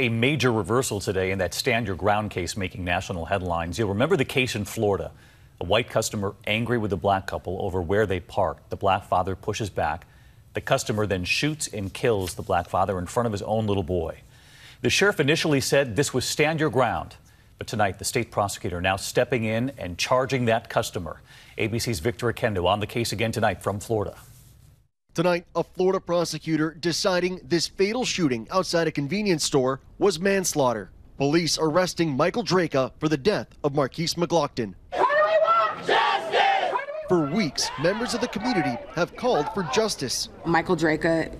A major reversal today in that stand your ground case making national headlines. You'll remember the case in Florida. A white customer angry with a black couple over where they parked. The black father pushes back. The customer then shoots and kills the black father in front of his own little boy. The sheriff initially said this was stand your ground. But tonight, the state prosecutor now stepping in and charging that customer. ABC's Victor Oquendo on the case again tonight from Florida. Tonight, a Florida prosecutor deciding this fatal shooting outside a convenience store was manslaughter. Police arresting Michael Drejka for the death of Markeis McGlockton. For weeks, members of the community have called for justice. Michael Drejka,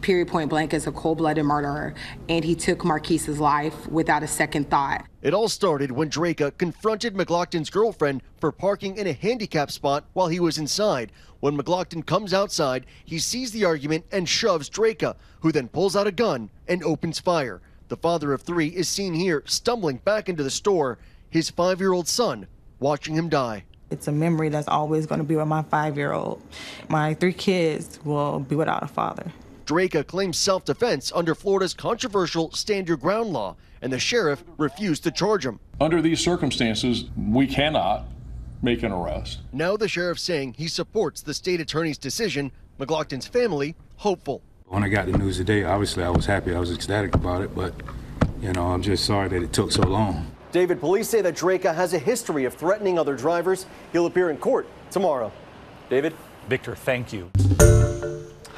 period point blank, is a cold blooded murderer, and he took Markeis's life without a second thought. It all started when Drejka confronted McGlockton's girlfriend for parking in a handicap spot while he was inside. When McGlockton comes outside, he sees the argument and shoves Drejka, who then pulls out a gun and opens fire. The father of three is seen here stumbling back into the store, his five year old son watching him die. It's a memory that's always going to be with my five year old. My three kids will be without a father. Drejka claims self defense under Florida's controversial stand your ground law, and the sheriff refused to charge him. Under these circumstances, we cannot make an arrest. Now the sheriff saying he supports the state attorney's decision. McGlockton's family hopeful. When I got the news today, obviously I was happy, I was ecstatic about it, but you know, I'm just sorry that it took so long. David, police say that Drejka has a history of threatening other drivers. He'll appear in court tomorrow. David? Victor, thank you.